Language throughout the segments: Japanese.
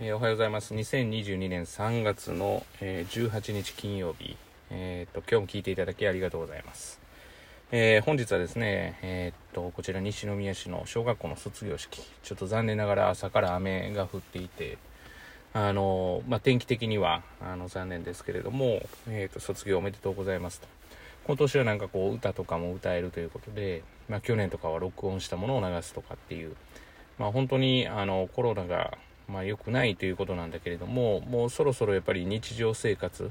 えー、おはようございます。2022年3月の、えー、18日金曜日、えー、っと、今日も聞いていただきありがとうございます。え、本日はですね、えっと、こちら西宮市の小学校の卒業式、ちょっと残念ながら朝から雨が降っていて、あの、まあ、天気的には、あの、残念ですけれども、えっと、卒業おめでとうございますと。今年はなんかこう、歌とかも歌えるということで、まあ、去年とかは録音したものを流すとかっていう、まあ、本当に、あの、コロナがまあ良くないということなんだけれども、もうそろそろやっぱり日常生活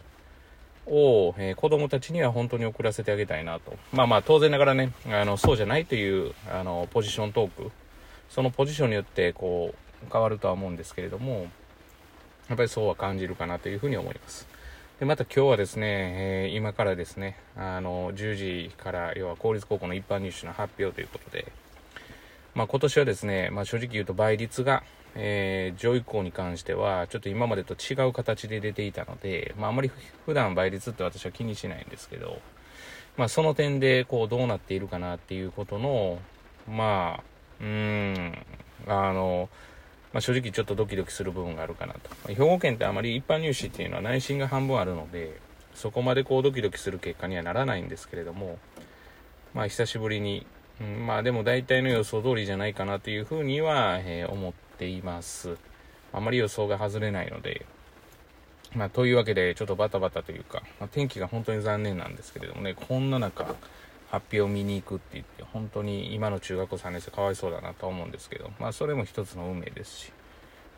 を、えー、子供たちには本当に送らせてあげたいなと。まあまあ当然ながらね、あの、そうじゃないという、あの、ポジショントーク、そのポジションによってこう、変わるとは思うんですけれども、やっぱりそうは感じるかなというふうに思います。で、また今日はですね、えー、今からですね、あの、10時から、要は公立高校の一般入試の発表ということで、まあ今年はですね、まあ正直言うと倍率が、えー、上位校に関しては、ちょっと今までと違う形で出ていたので、まあ、あまり普段倍率って私は気にしないんですけど、まあ、その点で、こう、どうなっているかなっていうことの、まあ、うーん、あの、まあ、正直ちょっとドキドキする部分があるかなと。兵庫県ってあまり一般入試っていうのは内心が半分あるので、そこまでこうドキドキする結果にはならないんですけれども、まあ久しぶりに、うん、まあでも大体の予想通りじゃないかなというふうには、えー、思っています。あまり予想が外れないので、まあ、というわけで、ちょっとバタバタというか、まあ、天気が本当に残念なんですけれどもね、こんな中、発表を見に行くって言って、本当に今の中学校3年生かわいそうだなと思うんですけど、まあ、それも一つの運命ですし、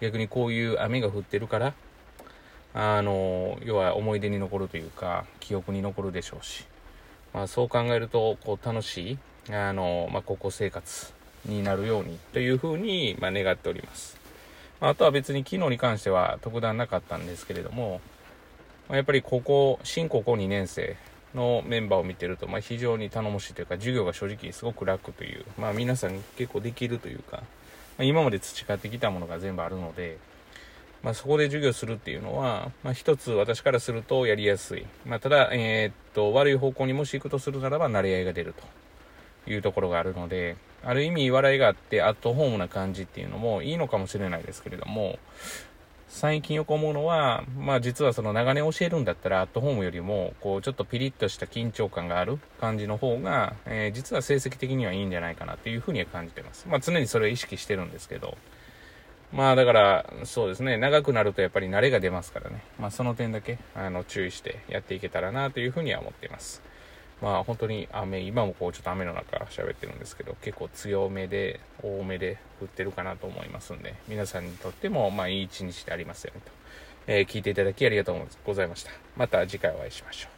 逆にこういう雨が降ってるから、あの、要は思い出に残るというか、記憶に残るでしょうし、まあ、そう考えると、こう、楽しい、あの、まあ、高校生活になるようにというふうに、まあ、願っております。まあとは別に機能に関しては特段なかったんですけれども、まあ、やっぱり高校、新高校2年生のメンバーを見てると、まあ、非常に頼もしいというか、授業が正直すごく楽という、まあ、皆さん結構できるというか、まあ、今まで培ってきたものが全部あるので、まあ、そこで授業するっていうのは、まあ、一つ私からするとやりやすい。まあ、ただ、えー、っと、悪い方向にもし行くとするならば、慣れ合いが出ると。いうところがあるので、ある意味笑いがあってアットホームな感じっていうのもいいのかもしれないですけれども、最近よく思うのは、まあ実はその長年教えるんだったらアットホームよりも、こうちょっとピリッとした緊張感がある感じの方が、えー、実は成績的にはいいんじゃないかなっていうふうには感じてます。まあ常にそれを意識してるんですけど、まあだから、そうですね、長くなるとやっぱり慣れが出ますからね。まあその点だけ、あの、注意してやっていけたらなというふうには思っています。まあ本当に雨、今もこうちょっと雨の中喋ってるんですけど、結構強めで、多めで降ってるかなと思いますんで、皆さんにとってもまあいい一日でありますようにと、えー、聞いていただきありがとうございました。また次回お会いしましょう。